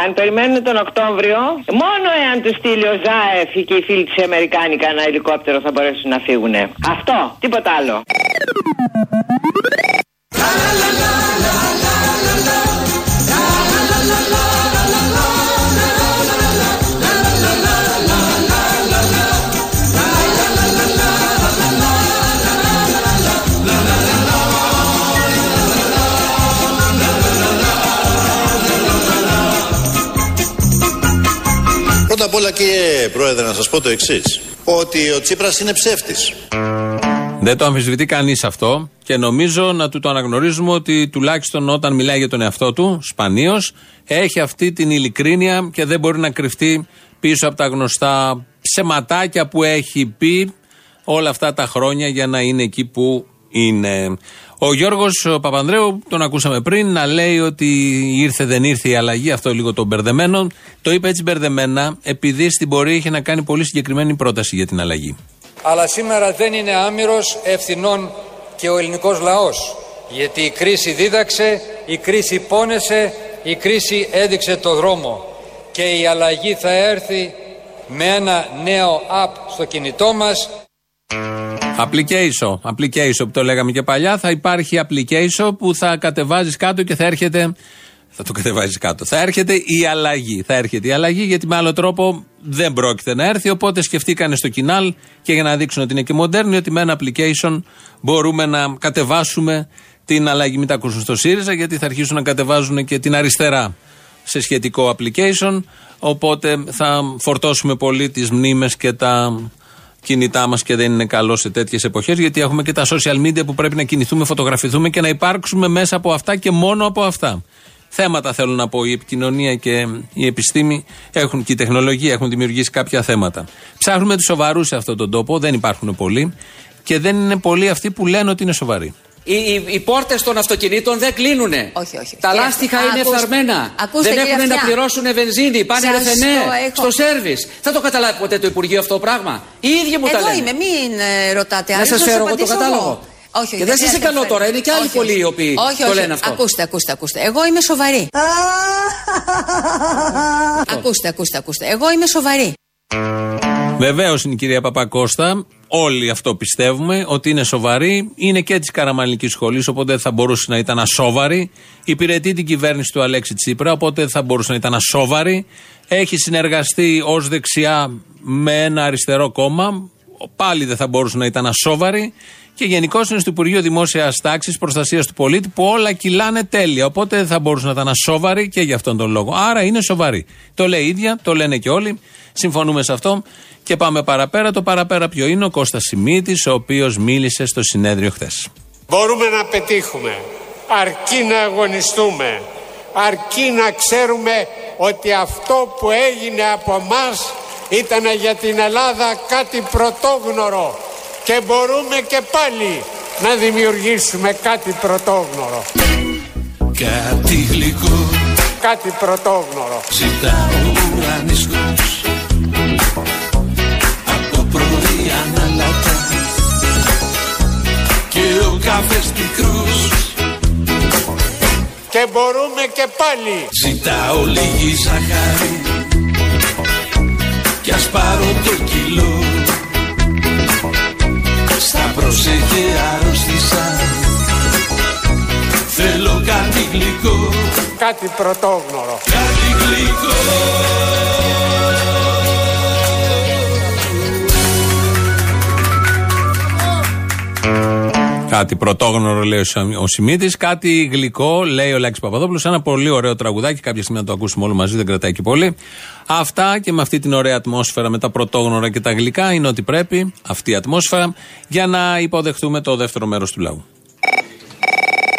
αν περιμένουν τον Οκτώβριο, μόνο εάν τους στείλει ο Ζάεφ και οι φίλοι της Αμερικάνικα ένα ελικόπτερο θα μπορέσουν να φύγουν. Αυτό, τίποτα άλλο. Απ' όλα κύριε Πρόεδρε να σας πω το εξής. Ότι ο Τσίπρας είναι ψεύτης. Δεν το αμφισβητεί κανείς αυτό και νομίζω να του το αναγνωρίζουμε ότι τουλάχιστον όταν μιλάει για τον εαυτό του, σπανίως, έχει αυτή την ειλικρίνεια και δεν μπορεί να κρυφτεί πίσω από τα γνωστά ψεματάκια που έχει πει όλα αυτά τα χρόνια για να είναι εκεί που είναι. Ο Γιώργος Παπανδρέου, τον ακούσαμε πριν, να λέει ότι ήρθε δεν ήρθε η αλλαγή, αυτό λίγο το μπερδεμένο. Το είπε έτσι μπερδεμένα, επειδή στην πορεία είχε να κάνει πολύ συγκεκριμένη πρόταση για την αλλαγή. Αλλά σήμερα δεν είναι άμυρος ευθυνών και ο ελληνικός λαός. Γιατί η κρίση δίδαξε, η κρίση πόνεσε, η κρίση έδειξε το δρόμο. Και η αλλαγή θα έρθει με ένα νέο app στο κινητό μας Application, application που το λέγαμε και παλιά, θα υπάρχει application που θα κατεβάζεις κάτω και θα έρχεται. Θα το κατεβάζεις κάτω. Θα έρχεται η αλλαγή. Θα έρχεται η αλλαγή γιατί με άλλο τρόπο δεν πρόκειται να έρθει. Οπότε σκεφτήκανε στο κοινάλ και για να δείξουν ότι είναι και μοντέρνοι, ότι με ένα application μπορούμε να κατεβάσουμε την αλλαγή. Μην τα ακούσουν στο ΣΥΡΙΖΑ γιατί θα αρχίσουν να κατεβάζουν και την αριστερά σε σχετικό application. Οπότε θα φορτώσουμε πολύ τις μνήμες και τα κινητά μας και δεν είναι καλό σε τέτοιες εποχές, γιατί έχουμε και τα social media που πρέπει να κινηθούμε, φωτογραφηθούμε και να υπάρξουμε μέσα από αυτά και μόνο από αυτά. Θέματα θέλω να πω. Η επικοινωνία και η επιστήμη έχουν και η τεχνολογία έχουν δημιουργήσει κάποια θέματα. Ψάχνουμε τους σοβαρούς σε αυτόν τον τόπο, δεν υπάρχουν πολλοί και δεν είναι πολλοί αυτοί που λένε ότι είναι σοβαροί. Οι, οι, οι πόρτες των αυτοκινήτων δεν κλείνουν. Όχι, όχι. Τα Κύριε, λάστιχα α, είναι ακούστε, φθαρμένα. ακούστε, δεν κύριε έχουν να Αυτιά. πληρώσουν βενζίνη. Πάνε Σας ρεφενέ το έχω. στο σερβι. Θα το καταλάβει ποτέ το Υπουργείο αυτό το πράγμα. Οι ίδιοι μου τα Εδώ λένε. είμαι, μην ε, ρωτάτε. Να άλλους, σας σας φέρω εγώ το απαντήσω κατάλογο. εγώ. Όχι, όχι, Και δεν σας χρειάζεται καλό να τώρα. φέρω. Είναι και άλλοι Όχι, πολλοί όχι. οι οποίοι όχι, το όχι. λένε αυτό. Ακούστε, ακούστε, ακούστε. Εγώ είμαι σοβαρή. ακούστε, ακούστε, ακούστε. Εγώ είμαι σοβαρή. Βεβαίως είναι η κυρία Παπακώστα. Όλοι αυτό πιστεύουμε ότι είναι σοβαρή. Είναι και της Καραμαλικής Σχολής, οπότε δεν θα μπορούσε να ήταν ασόβαρη. Υπηρετεί την κυβέρνηση του Αλέξη Τσίπρα, οπότε δεν θα μπορούσε να ήταν ασόβαρη. Έχει συνεργαστεί ως δεξιά με ένα αριστερό κόμμα. Πάλι δεν θα μπορούσε να ήταν ασόβαρη. Και γενικώς είναι στο Υπουργείο Δημόσιας Τάξης, Προστασίας του Πολίτη, που όλα κυλάνε τέλεια. Οπότε δεν θα μπορούσε να ήταν ασόβαρη και για αυτόν τον λόγο. Άρα είναι σοβαρή. Το λέει η ίδια, το λένε και όλοι. Συμφωνούμε σε αυτό. Και πάμε παραπέρα. Το παραπέρα ποιο είναι ο Κώστας Σιμίτης, ο οποίος μίλησε στο συνέδριο χθες. Μπορούμε να πετύχουμε αρκεί να αγωνιστούμε αρκεί να ξέρουμε ότι αυτό που έγινε από μας ήταν για την Ελλάδα κάτι πρωτόγνωρο και μπορούμε και πάλι να δημιουργήσουμε κάτι πρωτόγνωρο. Κάτι γλυκό Κάτι πρωτόγνωρο. ζητάω ουρανισκούς Από πρωί αναλατά Και ο καφές πικρούς Και μπορούμε και πάλι. Ζητάω λίγη ζάχαρη Κι ας πάρω το κιλό Στα πρόσεχε αρρώστησα. Θέλω κάτι γλυκό. Κάτι πρωτόγνωρο. Κάτι γλυκό Κάτι πρωτόγνωρο λέει ο Σα- ο Σιμίτης, κάτι γλυκό λέει ο Λάκης Παπαδόπουλος. Ένα πολύ ωραίο τραγουδάκι. Κάποια στιγμή να το ακούσουμε όλοι μαζί, δεν κρατάει και πολύ. Αυτά και με αυτή την ωραία ατμόσφαιρα με τα πρωτόγνωρα και τα γλυκά είναι ότι πρέπει αυτή η ατμόσφαιρα για να υποδεχτούμε το δεύτερο μέρος του λαού.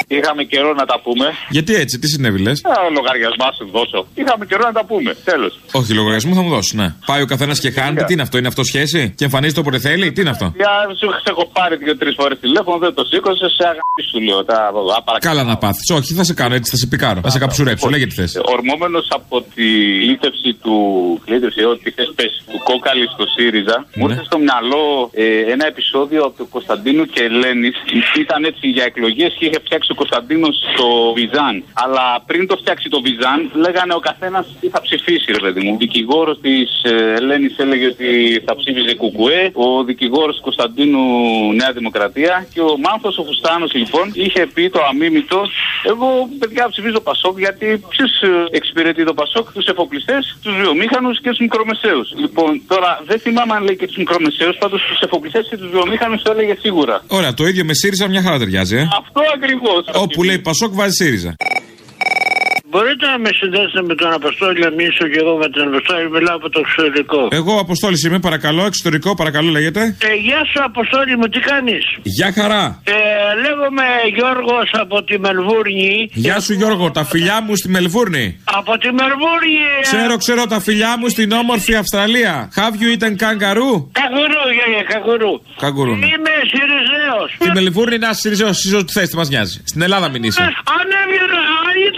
Είχαμε καιρό να τα πούμε. Γιατί έτσι, τι συνέβη λες; Ο λογαριασμό σου δώσω. Είχαμε καιρό να τα πούμε. Τέλος. Όχι, λογαριασμό θα μου δώσεις, ναι. Πάει ο καθένας και χάνεται. Τι είναι αυτό, είναι αυτό σχέση; Και εμφανίζεται όποτε θέλει, τι είναι αυτό; Για σου σε έχω πάρει δύο-τρεις φορές τηλέφωνο, δεν το σήκωσε, σε αγάπη σου λέω. Τα, α, παρακαλώ. Καλά να πάθεις. Όχι, θα σε κάνω έτσι, θα σε πικάρω. Θα σε καψουρέψω, λέγε τι θες. Ορμόμενος από τη λύθευση του. Λύθευση, ό,τι θες πέσει, του κόκαλη στο ΣΥΡΙΖΑ, μου ήρθε στο μυαλό ε, ένα επεισόδιο από τον Κωνσταντίνο και Ελένη. Ήταν έτσι για εκλογές και είχε φτιάξει ο Κωνσταντίνο το Βιζάν. Αλλά πριν το φτιάξει το Βιζάν, λέγανε ο καθένας τι θα ψηφίσει, ρε παιδί μου. Ο δικηγόρος της Ελένης έλεγε ότι θα ψήφιζε Κουκουέ, ο δικηγόρος του Κωνσταντίνου Νέα Δημοκρατία και ο Μάνθος ο Φουστάνος λοιπόν είχε πει το αμίμητο. Εγώ παιδιά ψηφίζω Πασόκ γιατί ποιος εξυπηρετεί το Πασόκ, τους εφοπλιστές, τους βιομήχανους και τους μικρομεσαίους. Λοιπόν, τώρα δεν θυμάμαι αν λέει και τους μικρομεσαίους, πάντως τους εφοπλιστές και τους βιομήχανους το έλεγε σίγουρα. Ωραία, το ίδιο με ΣΥΡΙΖΑ μια χαρά ταιριάζει, ε. Αυτό ακριβώς. Όπου λέει Πασόκ βάζει ΣΥΡΙΖΑ. Μπορείτε να με συνδέσετε με τον Αποστόλη να μιλήσω και εγώ με τον Αποστόλη, μιλάω από το εξωτερικό. Εγώ Αποστόλη είμαι, παρακαλώ, εξωτερικό, παρακαλώ λέγεται. Ε, γεια σου Αποστόλη μου, τι κάνεις; Γεια χαρά. Ε, λέγομαι Γιώργος από τη Μελβούρνη. Γεια σου Γιώργο, τα φιλιά μου στη Μελβούρνη. Από τη Μελβούρνη. ε, Ξέρω, ξέρω τα φιλιά μου στην όμορφη Αυστραλία. Have you eaten kangaroo? Καγκουρού, γιαγιά, καγκουρού. Καγκουρού. ναι. Είμαι Σιριζέος. Στη Μελβούρνη να συζητήσω εσύ ό,τι θες, τι μας νοιάζει. Στην Ελλάδα μην είσαι. Αν έβγαινε,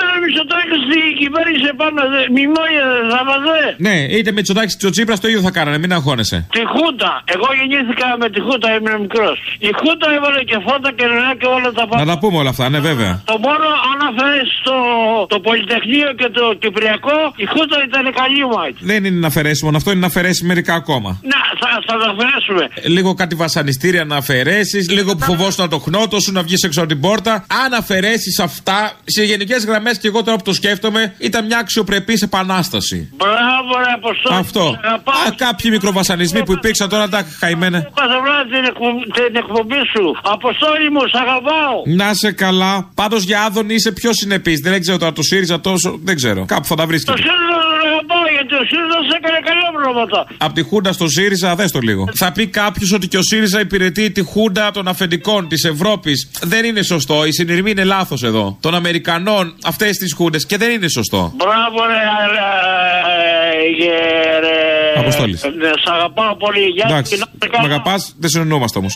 αν ήταν Μητσοτάκης στην κυβέρνηση πάνω, δε- μνημόνια δεν θα βαζέ. Ναι, είτε με τσοτάκι τη Τσίπρας το ίδιο θα κάνανε, μην αγχώνεσαι. Τη Χούντα. Εγώ γεννήθηκα με τη Χούντα, ήμουν μικρός. Η Χούντα έβαλε και φώτα και νερά και όλα τα Να πάντα. τα πούμε όλα αυτά, ναι, βέβαια. Το μόνο αν αφαιρέσεις το, το Πολυτεχνείο και το Κυπριακό, η Χούντα ήταν καλή μάχη. Δεν είναι να αφαιρέσεις μόνο αυτό, είναι να αφαιρέσεις μερικά ακόμα. Να, θα, θα τα αφαιρέσουμε. Ε, Λίγο κάτι βασανιστήρια να αφαιρέσεις, λίγο που φοβόσουν το χνότο σου να βγεις έξω από την πόρτα. Αν αφαιρέσεις αυτά, σε γενικές γραμμές και εγώ τώρα που το σκέφτομαι, ήταν μια αξιοπρεπή επανάσταση. Μπράβο, ρε Αποστόλη. Αυτό. Α, κάποιοι μικροβασανισμοί που υπήρξαν τώρα τα χαϊμένα. Κάθε βράδυ την, εκπο- την εκπομπή σου. Αποστόλη μου, σ' αγαπάω. Να σε καλά. Πάντως για άδων είσαι πιο συνεπής. Δεν ξέρω τώρα το ΣΥΡΙΖΑ τόσο. Δεν ξέρω. Κάπου θα τα Το βρίσκεται. ΣΥΡΙΖΑ τον αγαπάω γιατί ο ΣΥΡΙΖΑ σε έκανε καλά πράγματα. Από τη Χούντα στο ΣΥΡΙΖΑ, δες το λίγο. Θα πει κάποιο ότι και ο ΣΥΡΙΖΑ υπηρετεί τη Χούντα των αφεντικών τη Ευρώπη. Δεν είναι σωστό. Η συνειρμή είναι λάθο εδώ. Των Αμερικανών, αυτέ τι Χούντε. Και δεν είναι σωστό. Μπράβο, ρε. ρε, ρε, ρε. Αποστόλης. Ναι, σ' αγαπάω πολύ. Γεια σου. Εντάξει. και να είστε Με καλά. αγαπά, δεν συνεννοούμαστε όμω.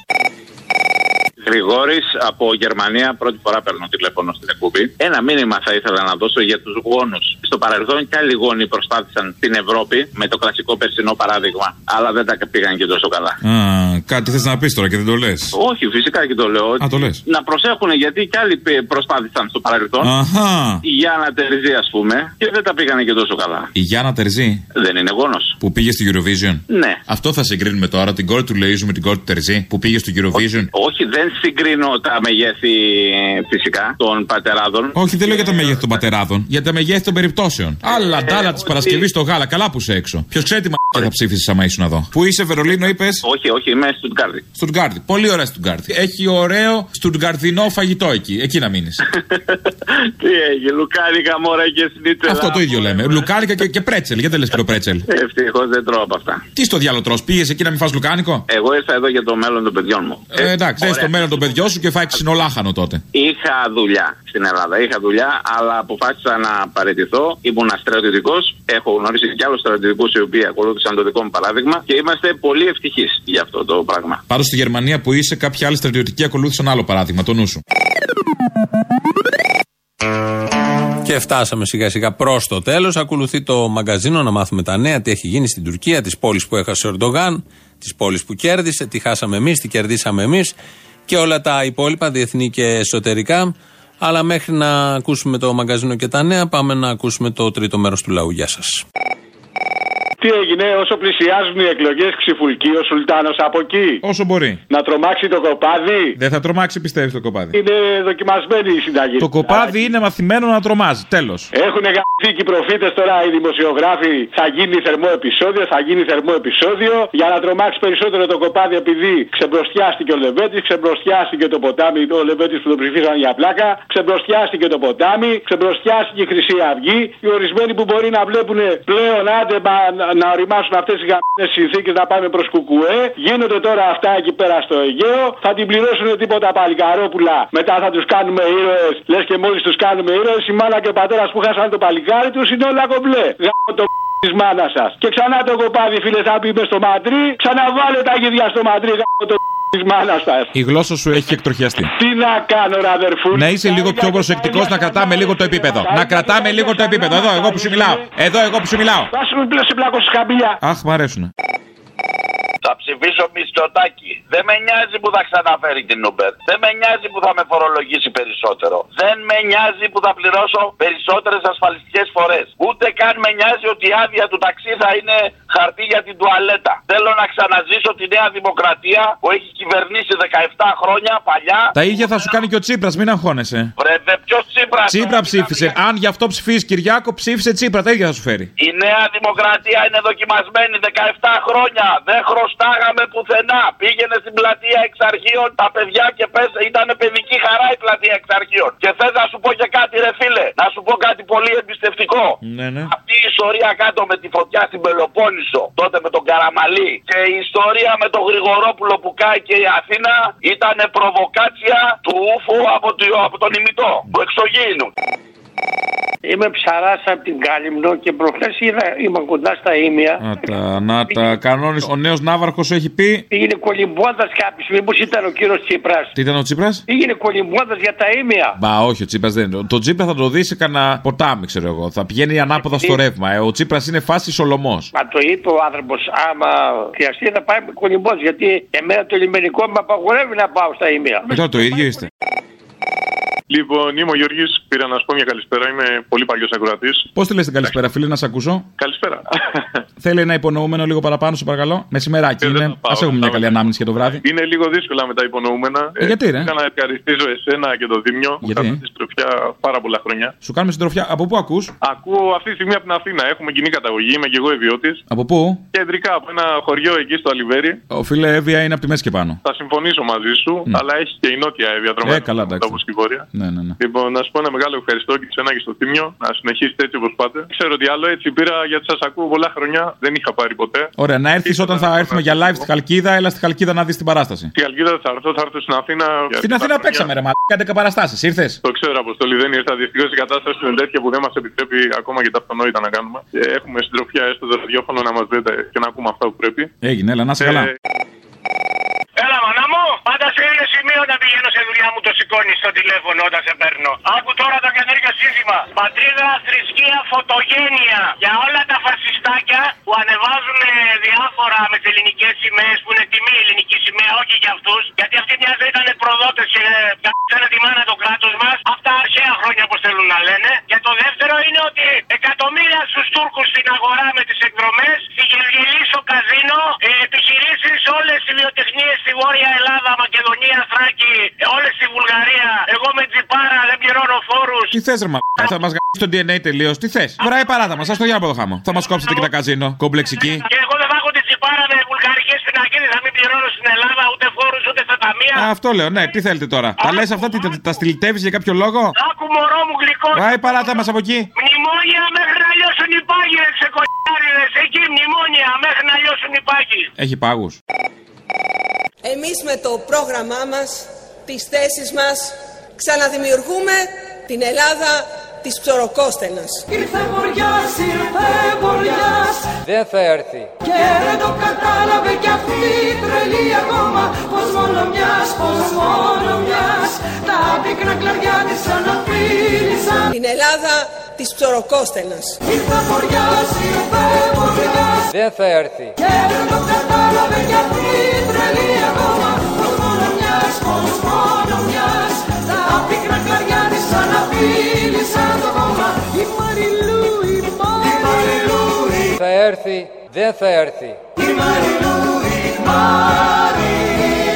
Γρηγόρης από Γερμανία, πρώτη φορά παίρνω τηλέφωνο στην εκπομπή. Ένα μήνυμα θα ήθελα να δώσω για τους γόνους. Στο παρελθόν και άλλοι γόνοι προσπάθησαν στην Ευρώπη με το κλασικό περσινό παράδειγμα, αλλά δεν τα πήγαν και τόσο καλά. Α, κάτι θες να πεις τώρα και δεν το λες; Όχι, φυσικά και το λέω. Α, το λες. Να προσέχουν γιατί και άλλοι πε- προσπάθησαν στο παρελθόν. Αχά. Η Γιάννα Τερζή, ας πούμε, και δεν τα πήγανε και τόσο καλά. Η Γιάννα Τερζή; Δεν είναι γόνος. που πήγε στο Eurovision; Ναι. Αυτό θα συγκρίνουμε τώρα, την κόρη του Λεΐζου με την κόρη του Τερζή που πήγε στο Eurovision; Όχι, δεν συγκρίνω τα μεγέθη ε, φυσικά των πατεράδων. Όχι, δεν λέω για τα μεγέθη των πατεράδων, για τα μεγέθη των περιπτώσεων. Άλλα ντάλα της Παρασκευής στο γάλα, καλά που είσαι έξω. Ποιος ξέρει τι μα θα ψήφισε άμα ήσουν εδώ. Πού είσαι, Βερολίνο, είπες; Όχι, όχι, είμαι στην Κάρδη. Στουτγκάρδη. Πολύ ωραία Στουτγκάρδη. Έχει ωραίο στουτγκαρδινό φαγητό εκεί. Εκεί να μείνεις. Τι έγινε, Λουκάρικα, μόρα και σνίτσελα. Αυτό το ίδιο λέμε. Λουκάνικα και, και πρέτσελ. Γιατί δεν λες και πρέτσελ. Ευτυχώς δεν τρώω από αυτά. Τι στο διάλογο τρως, πήγες εκεί να μην φας λουκάνικο; Εγώ ήρθα εδώ για το μέλλον των παιδιών μου. Ε, εντάξει, δεν ωραία. στο μέλλον των παιδιών σου και φάει ξινολάχανο τότε. Είχα δουλειά στην Ελλάδα. Είχα δουλειά, αλλά αποφάσισα να παραιτηθώ. Ήμουν στρατιωτικός. Έχω γνωρίσει και άλλους στρατιωτικούς οι οποίοι ακολούθησαν το δικό μου παράδειγμα και είμαστε πολύ ευτυχείς για αυτό το πράγμα. Πάντω στη Γερμανία που είσαι, κάποιοι άλλοι στρατιωτικοί ακολούθησαν άλλο παράδειγμα, το νου σου. Και φτάσαμε σιγά σιγά προς το τέλος. Ακολουθεί το μαγκαζίνο να μάθουμε τα νέα, τι έχει γίνει στην Τουρκία, τις πόλεις που έχασε ο Ερντογάν, τις πόλεις που κέρδισε, τι χάσαμε εμείς, τι κερδίσαμε εμείς και όλα τα υπόλοιπα διεθνή και εσωτερικά. Αλλά μέχρι να ακούσουμε το μαγκαζίνο και τα νέα, πάμε να ακούσουμε το τρίτο μέρος του λαού. Γεια σας. Τι έγινε, όσο πλησιάζουν οι εκλογές, ξυφουλκεί ο Σουλτάνος από εκεί. Όσο μπορεί. Να τρομάξει το κοπάδι. Δεν θα τρομάξει, πιστεύεις το κοπάδι. Είναι δοκιμασμένη η συνταγή. Το κοπάδι είναι μαθημένο να τρομάζει. Τέλος. Έχουν γαμπτεί και οι προφήτες τώρα οι δημοσιογράφοι. Θα γίνει θερμό επεισόδιο, θα γίνει θερμό επεισόδιο. Για να τρομάξει περισσότερο το κοπάδι, επειδή ξεμπροστιάστηκε ο Λεβέτης, ξεμπροστιάστηκε το ποτάμι, ο Λεβέτης που τον ψηφίσαν για πλάκα, ξεμπροστιάστηκε το ποτάμι, ξεμπροστιάστηκε η Χρυσή Αυγή. Οι ορισμένοι που μπορεί να βλέπουν πλέον άντε μα, να, να οριμάσουν αυτές οι γαμμένες συνθήκες να πάμε προς κουκουέ. Γίνονται τώρα αυτά εκεί πέρα στο Αιγαίο. Θα την πληρώσουν τίποτα παλικαρόπουλα. Μετά θα τους κάνουμε ήρωες. Λες και μόλις τους κάνουμε ήρωες, η μάνα και ο πατέρας που χάσαν το παλικάρι τους είναι όλα κομπλέ. Γάμο το της μάνας σας. Και ξανά το κοπάδι, φίλε, θα πει μες στο μαντρί. Ξαναβάλε τα γυδιά στο μαντρί. Γάμο το τη μάνα σα. Η γλώσσα σου έχει εκτροχιαστεί. Τι να κάνω, ρε αδερφού; Να είσαι λίγο πιο προσεκτικός να κρατάμε λίγο το επίπεδο. Να κρατάμε λίγο το επίπεδο. Εδώ, εγώ που σου μιλάω. Εδώ, εγώ που σου μιλάω. Θα σου πει σε πλάκο χαμπιλιά. Αχ, μ' αρέσουνε. Θα ψηφίσω Μητσοτάκη. Δεν με νοιάζει που θα ξαναφέρει την Uber. Δεν με νοιάζει που θα με φορολογήσει περισσότερο. Δεν με νοιάζει που θα πληρώσω περισσότερες ασφαλιστικές φορές. Ούτε καν με νοιάζει ότι η άδεια του ταξί θα είναι χαρτί για την τουαλέτα. Θέλω να ξαναζήσω τη Νέα Δημοκρατία που έχει κυβερνήσει 17 χρόνια παλιά. Τα ίδια θα σου κάνει και ο Τσίπρας, μην αγχώνεσαι. Βρε, ποιος Τσίπρας. Τσίπρα ψήφισε. Αν γι' αυτό ψηφίσεις Κυριάκο, ψήφισε Τσίπρα. Τα ίδια θα σου φέρει. Η Νέα Δημοκρατία είναι δοκιμασμένη 17 χρόνια. Δεν χρωστάγαμε πουθενά. Πήγαινε στην πλατεία εξαρχείων τα παιδιά και πες ήταν παιδική χαρά η πλατεία εξαρχείων. Και θες να σου πω και κάτι, ρε φίλε. Να σου πω κάτι πολύ εμπιστευτικό. Ναι, ναι. Αυτή η ιστορία κάτω με τη φωτιά στην Πελοπόννησο, τότε με τον Καραμαλή και η ιστορία με τον Γρηγορόπουλο που κάει και η Αθήνα ήταν προβοκάτσια του ούφου από, το- από τον ημιτό, του εξωγήινου. Είμαι ψαράς από την Κάλυμνο και προχθές είμαι κοντά στα ίμια. Να τα, να τα κανόνες. Ο νέος Ναύαρχος έχει πει; Πήγαινε κολυμπώντας κάποιος, μήπως ήταν ο κύριος Τσίπρας. Τι ήταν ο Τσίπρας; Πήγαινε κολυμπώντας για τα ίμια. Μπα, όχι, ο Τσίπρας δεν είναι. Το Τσίπρα θα το δεις σε κανένα ποτάμι, ξέρω εγώ. Θα πηγαίνει ανάποδα στο ρεύμα. Ε, ο Τσίπρας είναι φάση Σολομός. Μα το είπε ο άνθρωπος, άμα χρειαστεί να πάει κολυμπώντα. Γιατί εμένα το λιμενικό με απαγορεύει να πάω στα ίμια. Τώρα το ίδιο είστε. Λοιπόν, είμαι ο Γιώργης. Πήρα να σου πω μια καλησπέρα. Είμαι πολύ παλιός ακροατής. Πώς τη λες την καλησπέρα, φίλε, να σε ακούσω; Καλησπέρα. Θέλει ένα υπονοούμενο λίγο παραπάνω, σε παρακαλώ. Μεσημεράκι είναι. Α έχουμε μια καλή ανάμνηση για το βράδυ. Είναι λίγο δύσκολα με τα υπονοούμενα. Ε, γιατί, ρε; Είχα να ευχαριστήσω εσένα και το Δήμιο. Μου Γιατί; κάνετε συντροφιά πάρα πολλά χρόνια. Σου κάνουμε συντροφιά. Από πού ακούς, Ακούω αυτή τη στιγμή από την Αθήνα. Έχουμε κοινή καταγωγή. Είμαι και εγώ ιδιώτης. από πού; Κεντρικά από ένα χωριό εκεί στο Αλιβέρι. Ο φίλε Εύβοια είναι από τη μέση και πάνω. Θα συμφωνήσω μαζί σου, αλλά έχει και η νότια Εύβοια Ε, καλά, εντάξει. Όπω και η βόρεια. Ναι, ναι, ναι. Λοιπόν, να σου πω ένα μεγάλο ευχαριστώ και σε ένα και στο Θήμιο. Να συνεχίσετε έτσι όπως πάτε. Ξέρω ότι άλλο έτσι πήρα γιατί σας ακούω πολλά χρόνια. Δεν είχα πάρει ποτέ. Ωραία, να έρθεις όταν θα έρθουμε για live στη Χαλκίδα, έλα στη Χαλκίδα να δεις την παράσταση. Στη Αλγίδα θα έρθω, θα έρθω στην Αθήνα. για Στην αρκετά Αθήνα χρόνια. παίξαμε, ρε μαλάκα, 11 παραστάσεις. Ήρθες; Το ξέρω, Αποστολή, δεν ήρθα. Δυστυχώς η κατάσταση είναι τέτοια που δεν μας επιτρέπει ακόμα και τα αυτονόητα να κάνουμε. Και έχουμε συντροφιά έστω το ραδιόφωνο να μας δείτε και να ακούμε αυτά που πρέπει. Έγινε, έλα, να είσαι Ε, καλά. Έλα, μανά μου! Πάντα σε ίδιο σημείο να πηγαίνω σε δουλειά μου το σηκώνεις στο τηλέφωνο όταν σε παίρνω. Άκου τώρα το καινούργιο σύστημα. Πατρίδα, θρησκεία, φωτογένεια. Για όλα τα φασιστάκια που ανεβάζουν ε, διάφορα με τις ελληνικές σημαίες που είναι τιμή η ελληνική σημαία, όχι για αυτούς. Γιατί αυτοί μια ζωή ήταν προδότες και καίσανε τη μάνα το κράτος μας. Αυτά αρχαία χρόνια όπως θέλουν να λένε. Και το δεύτερο είναι ότι εκατομμύρια στους Τούρκους στην αγορά με τις εκδρομές, στη Γελγελή στο καζίνο, ε, επιχειρήσεις όλες οι βιοτεχνίες στη Βόρεια Ελλάδα, Μακεδονία, Θράκη, όλες στη Βουλγαρία. Εγώ με τζιπάρα δεν πληρώνω φόρους. Τι θες, ρε μαλάκα, θα μας γαμίσει το DNA τελείως. Τι θες; Βράει παράτα μα, α το για από το χάμο. Θα μας κόψετε και τα καζίνο. Κομπλεξική. Και εγώ δεν θα έχω τη τζιπάρα με βουλγαρικές πινακίδε, θα μην πληρώνω στην Ελλάδα ούτε φόρους ούτε στα ταμεία. Α, αυτό λέω, ναι, τι θέλετε τώρα. Τα λες αυτά, τι, τα, τα στυλιτεύεις για κάποιο λόγο; Άκου μωρό μου γλυκός. Βράει παράτα μας από εκεί. Μνημόνια μέχρι να λιώσουν οι πάγοι, ρε ξεκολιάριδες. Εκεί μνημόνια μέχρι να λιώσουν οι πάγοι. Έχει πάγους. Εμείς με το πρόγραμμά μας, τις θέσεις μας, ξαναδημιουργούμε την Ελλάδα της ψωροκόστενας. Ήρθε βοριάς, ήρθε βοριάς Δεν θα έρθει. Και δεν το κατάλαβε κι αυτή η τρελή ακόμα Πως μόνο μιας, πως μόνο μιας Τα πίκρα κλαριά της αναφίλησαν Την Ελλάδα της ψωροκόστενας. Ήρθε βοριάς, ήρθε βοριάς Δεν θα έρθει. Και δεν το κατάλαβε κι αυτή αναφίλησαν το κόμμα Η Μαριλού, η Μαριλού, η Θα έρθει. Δεν θα έρθει. Η Μαριλού, η Μαριλού